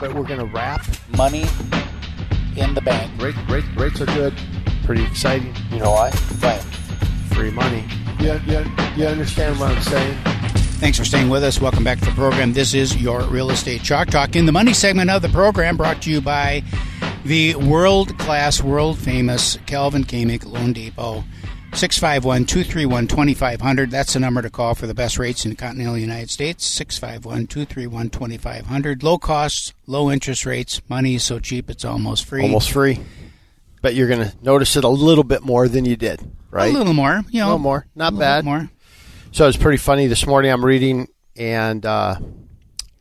But we're going to wrap Money in the bank. Rate, rate, rates are good. Pretty exciting. You know why? Right. Free money. Yeah, yeah, you understand what I'm saying? Thanks for staying with us. Welcome back to the program. This is your Real Estate Chalk Talk. In the money segment of the program, brought to you by the world class, world famous Calvin Kamick Loan Depot. 651 231 2500. That's the number to call for the best rates in the continental United States. 651 231 2500. Low costs, low interest rates. Money is so cheap it's almost free. Almost free. But you're going to notice it a little bit more than you did, right? A little more. You know, a little more. Not a bad. more. So it's pretty funny. This morning I'm reading, and uh,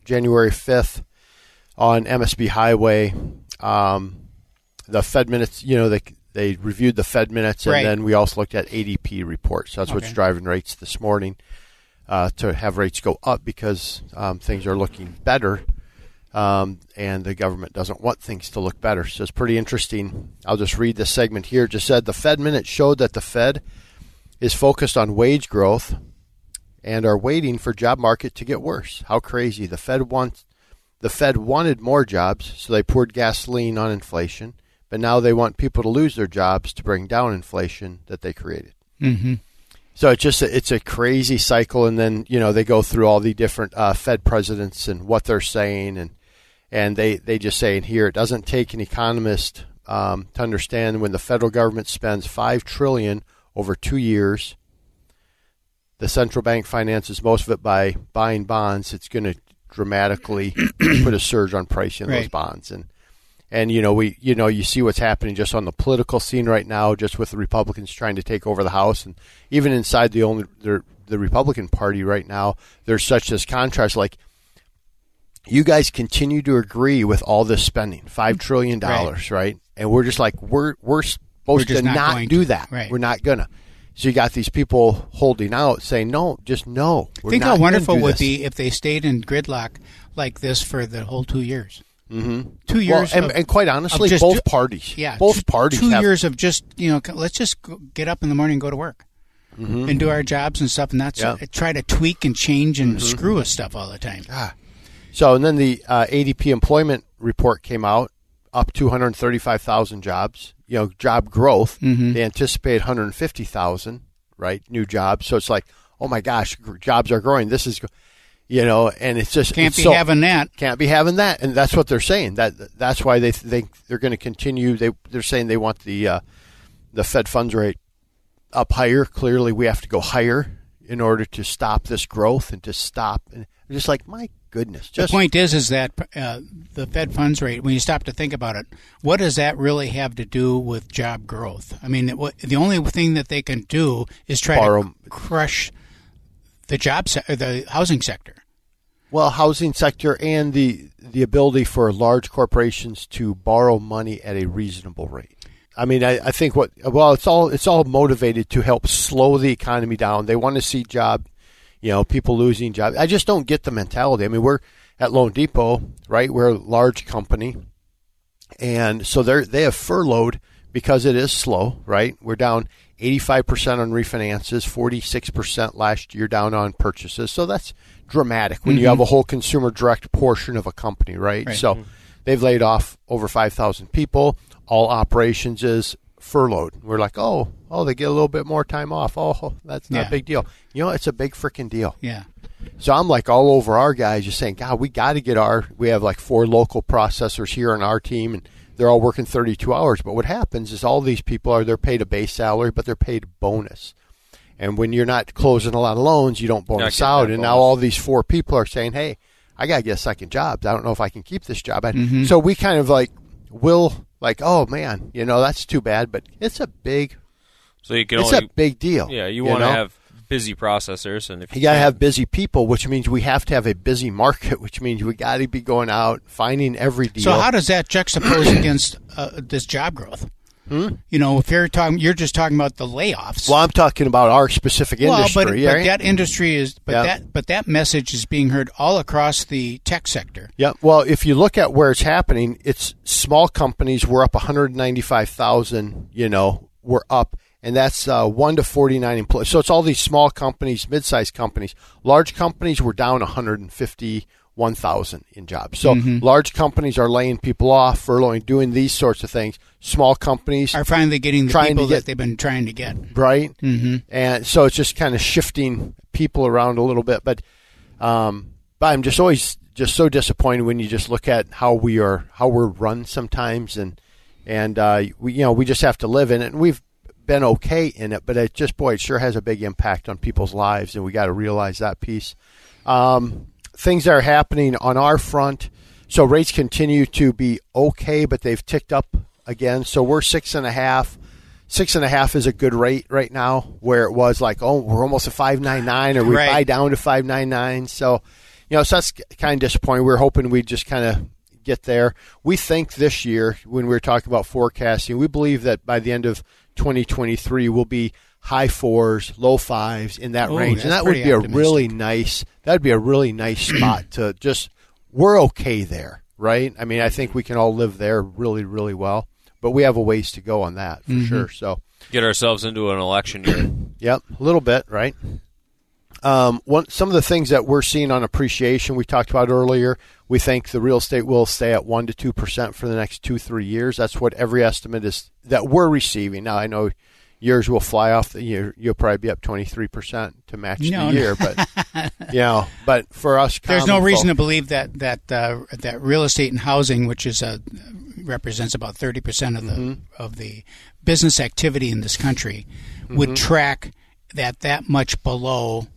January 5th on MSB Highway, um, the Fed minutes, you know, they, they reviewed the Fed minutes, and Right. then we also looked at ADP reports. That's what's driving rates this morning uh, to have rates go up because um, things are looking better. Um, and the government doesn't want things to look better. So it's pretty interesting. I'll just read this segment here. It just said the Fed minutes showed that the Fed is focused on wage growth and are waiting for job market to get worse. How crazy. The Fed wants the Fed wanted more jobs, so they poured gasoline on inflation, but now they want people to lose their jobs to bring down inflation that they created. Mm-hmm. So it's just a, it's a crazy cycle, and then you know they go through all the different uh, Fed presidents and what they're saying, and and they they just say in here it doesn't take an economist um, to understand when the federal government spends five trillion over two years. The central bank finances most of it by buying bonds. It's going to dramatically put a surge on pricing of those bonds, and and you know we you know you see what's happening just on the political scene right now, just with the Republicans trying to take over the House, and even inside the only the, the Republican Party right now, there's such this contrast. Like you guys continue to agree with all this spending, five trillion dollars, right. And we're just like we're we're supposed We're to not not, do to. that. Right. We're not gonna. So you got these people holding out, saying no, just no. Think how wonderful it would this." be if they stayed in gridlock like this for the whole two years. Mm-hmm. Two Well, years, and, of- and quite honestly, both parties, Yeah, both two- parties, Two have, years of just you know, let's just go, get up in the morning and go to work Mhm. and do our jobs and stuff, and that's Yeah. try to tweak and change and Mhm. screw with stuff all the time. Ah. So, and then the uh, ADP employment report came out, up 235,000 jobs. You know, job growth. Mhm. They anticipate 150,000, right? New jobs. So it's like, oh my gosh, jobs are growing. This is, you know, and it's just Can't it's be so- having that. Can't be having that, and that's what they're saying. That that's why they think they're going to continue. They they're saying they want the uh, the Fed funds rate up higher. Clearly, we have to go higher in order to stop this growth and to stop. And I'm just like, my goodness, just the point is, is that uh, the Fed funds rate. When you stop to think about it, what does that really have to do with job growth? I mean, what, the only thing that they can do is try Borrow- to crush the job se- the housing sector. Well, housing sector and the the ability for large corporations to borrow money at a reasonable rate. I mean, I, I think what well, it's all it's all motivated to help slow the economy down. They want to see job, you know, people losing jobs. I just don't get the mentality. I mean, we're at Loan Depot, right? We're a large company, and so they are they have furloughed because it is slow, right? We're down 85% on refinances, 46% last year down on purchases. So that's dramatic when you Mhm. have a whole consumer direct portion of a company, right? Right. So they've laid off over 5,000 people. All operations is furloughed. We're like, oh, oh, they get a little bit more time off. Oh, that's not Yeah. a big deal. You know, it's a big freaking deal. Yeah. So I'm like all over our guys, just saying, God, we got to get our. We have like four local processors here on our team, and they're all working 32 hours. But what happens is all these people are they're paid a base salary, but they're paid bonus. And when you're not closing a lot of loans, you don't bonus out. And now all these four people are saying, Hey, I got to get a second job. I don't know if I can keep this job. Mhm. So we kind of like will like, oh man, you know that's too bad, but it's a big So you can it's only a big deal. Yeah, you, you want to have busy processors, and if You got to have busy people, which means we have to have a busy market, which means we got to be going out finding every deal. So how does that juxtapose against uh, this job growth? You know, if you're talking, you're just talking about the layoffs. well, I'm talking about our specific industry. well, but, right? but that industry is, but Yeah. that but that message is being heard all across the tech sector. Yeah. Well, if you look at where it's happening, it's small companies. We're up 195,000. You know, we're up, and that's uh, one to 49 employees. So it's all these small companies, mid-sized companies. Large companies were down 151,000 in jobs. So Mm-hmm. large companies are laying people off, furloughing, doing these sorts of things. Small companies Are finally getting the people get- that they've been trying to get. right? Mm-hmm. And so it's just kind of shifting people around a little bit. But, um, but I'm just always just so disappointed when you just look at how we are, how we're run sometimes, and and uh, we you know we just have to live in it, and we've been okay in it, but it just boy, it sure has a big impact on people's lives, and we got to realize that piece. Um, things that are happening on our front. So rates continue to be okay, but they've ticked up again. So we're six and a half. Six and a half is a good rate right now, where it was like, oh, we're almost at five nine nine, or we Right. buy down to five nine nine. So, you know, so that's kind of disappointing. We are hoping we'd just kind of get there. We think this year, when we're talking about forecasting, we believe that by the end of 2023, we'll be high fours, low fives in that Oh, range, and that would pretty be a really nice. That'd be a really nice spot to just. We're okay there, right? I mean, I think we can all live there really, really well, but we have a ways to go on that for mm-hmm. sure. So, get ourselves into an election year. Yep, a little bit, right? Um, one, some of the things that we're seeing on appreciation we talked about earlier, we think the real estate will stay at one to two percent for the next two three years. That's what every estimate is that we're receiving. Now I know yours will fly off the year. You'll probably be up twenty three percent to match No, the no. year, but you know, but for us, There's no reason to believe that that uh, that real estate and housing, which is a represents about thirty percent of the Mm-hmm. of the business activity in this country, Mm-hmm. would track that that much below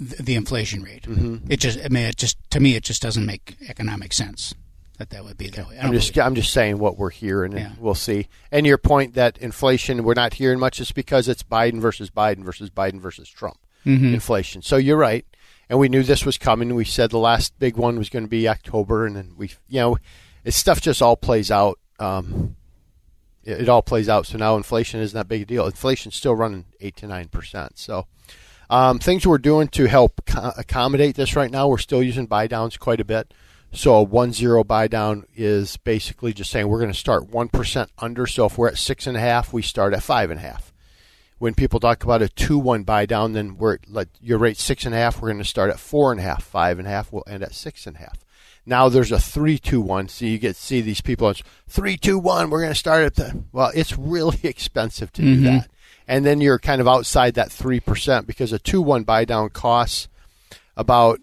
the inflation rate. Mm-hmm. It just, I mean, it just to me, it just doesn't make economic sense that that would be that way. I'm just. I'm just saying what we're hearing, and Yeah. we'll see. And your point that inflation we're not hearing much is because it's Biden versus Biden versus Biden versus Trump Mm-hmm. inflation. So you're right, and we knew this was coming. We said the last big one was going to be October, and then we you know, it stuff just all plays out. Um, it, it all plays out. So now inflation isn't that big a deal. Inflation's still running eight to nine percent. So. Um, things we're doing to help co- accommodate this right now, we're still using buy downs quite a bit. So a one zero buy down is basically just saying we're going to start one percent under. So if we're at six and a half, we start at five and a half. When people talk about a two one buy down, then we're at, like your rate six and a half. We're going to start at four and a half, five and a half. We'll end at six and a half. Now there's a three two one. So you get see these people. It's three two one. We're going to start at the well. It's really expensive to do that, and then you're kind of outside that three percent because a two one buy down costs about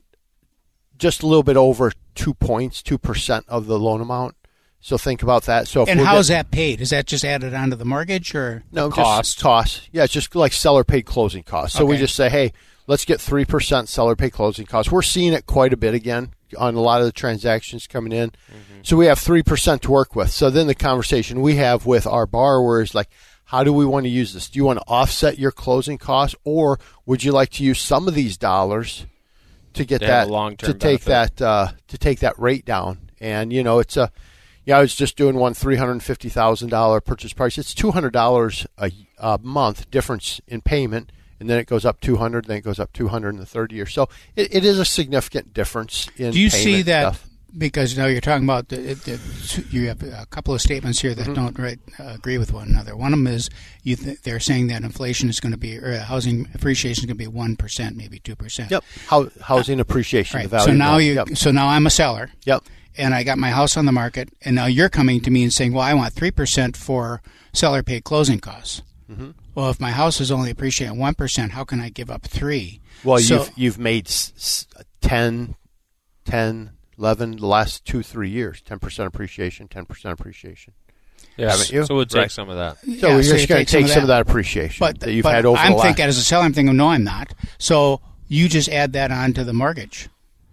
just a little bit over two points, two percent of the loan amount. So think about that. So if And how's get- that paid? Is that just added onto the mortgage, or no Cost. just cost? Yeah, it's just like seller paid closing costs. So we just say, hey, let's get three percent seller paid closing costs. We're seeing it quite a bit again on a lot of the transactions coming in. Mm-hmm. So we have three percent to work with. So then the conversation we have with our borrowers like. How do we want to use this? Do you want to offset your closing costs, or would you like to use some of these dollars to get To that long-term to take benefit. that uh, to take that rate down? And you know, it's a yeah, I was just doing one three hundred fifty thousand dollar purchase price. It's two hundred dollars a a month difference in payment, and then it goes up two hundred. Then it goes up two hundred in the third year. So it, it is a significant difference in. Do you payment see that? stuff. Because now you're talking about the, the, you have a couple of statements here Mm-hmm. that don't right, uh, agree with one another. One of them is you th- they're saying that inflation is going to be or uh, housing appreciation is going to be one percent, maybe two percent. Yep, How, housing appreciation, Right. So now you Yep. so now I'm a seller. Yep. And I got my house on the market, and now you're coming to me and saying, "Well, I want three percent for seller paid closing costs." Mm-hmm. Well, if my house is only appreciating one percent, how can I give up three? Well, So- you've you've made s- s- 10, 10, 11 the last two three years. Ten percent appreciation, ten percent appreciation. Yeah, Haven't you? so we'll take Right. some of that. So Yeah, we're so just you going to take some of that appreciation But, that you've but had over I'm the last. thinking as a seller, I'm thinking, no, I'm not. So you just add that on to the mortgage.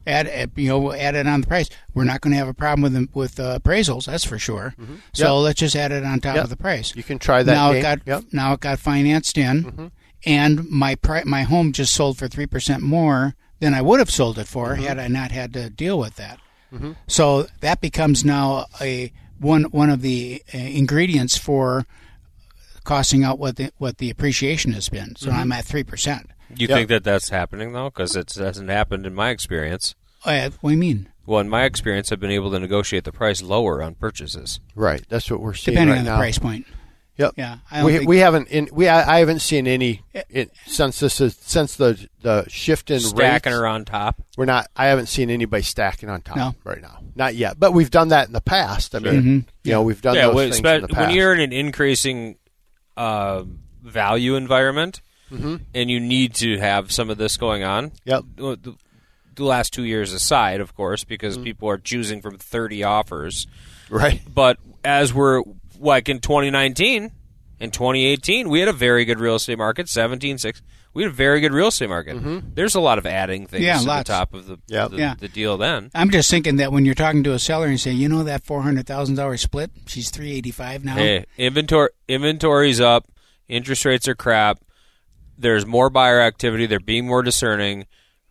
Add, add- you know, add it on the price. We're not going to have a problem with them- with uh, appraisals, that's for sure. So Mm-hmm. Yep. let's just add it on top Yep. of the price. You can try that now game. it got Yep. Mm-hmm. now it got financed in, and my pri- my home just sold for three percent more than I would have sold it for had I not had to deal with that. So that becomes now a one one of the uh, ingredients for costing out what the what the appreciation has been. So I'm at three percent. You think that that's happening though? Because it hasn't happened in my experience. Uh, what do you mean? Well, in my experience, I've been able to negotiate the price lower on purchases. Right. That's what we're seeing Depending right on the now. price point. Yep. Yeah, I don't we think- we haven't in we I, I haven't seen any it, since this is since the the shift in Stacking rates, her on top. We're not. I haven't seen anybody stacking on top No. right now. Not yet. But we've done that in the past. I mean, you know, we've done yeah, those when, things spe- in the past. when you're in an increasing uh, value environment Mm-hmm. and you need to have some of this going on. Yep. The, the- the last two years aside, of course, because Mm-hmm. people are choosing from 30 offers. right. But as we're like in 2019 and 2018, we had a very good real estate market. 17, 6, we had a very good real estate market. Mm-hmm. There's a lot of adding things Yeah, to lots. the top of the, Yep. the, Yeah. the deal then. I'm just thinking that when you're talking to a seller and you say, you know, that four hundred thousand dollars split, she's three eighty five now. Hey, inventory inventory's up. Interest rates are crap. There's more buyer activity. They're being more discerning.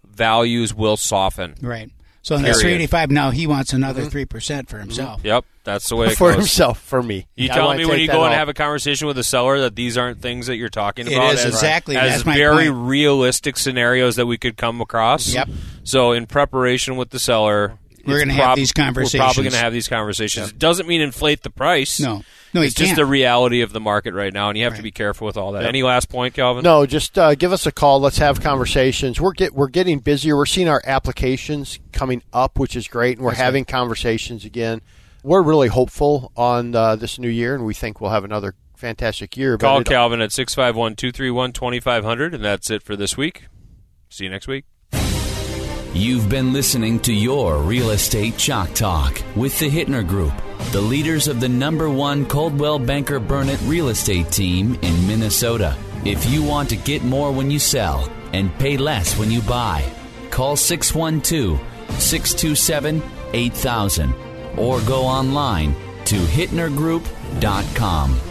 Values will soften. Right. So in that Period. three eighty five now, he wants another mm-hmm. 3 percent for mm-hmm. himself. Yep, that's the way it For goes. himself, for me. You I telling wanna me when take you that go and off. have a conversation with a seller that these aren't things that you're talking It about is, as, exactly. as That's my very point. realistic scenarios that we could come across. Yep. So in preparation with the seller, We're it's gonna have prob- these We're probably conversations. going to have these conversations. It doesn't mean inflate the price. No. No, it's just can't. the reality of the market right now, and you have to be careful with all that. Any last point, Calvin? No, just uh, give us a call. Let's have conversations. We're get we're getting busier. We're seeing our applications coming up, which is great, and we're having conversations again. We're really hopeful on uh, this new year, and we think we'll have another fantastic year. but Call it- Calvin at 651 231 2500, and that's it for this week. See you next week. You've been listening to your Real Estate Chalk Talk with the Hittner Group, the leaders of the number one Coldwell Banker Burnett real estate team in Minnesota. If you want to get more when you sell and pay less when you buy, call 612 627 8000 or go online to hittnergroup.com.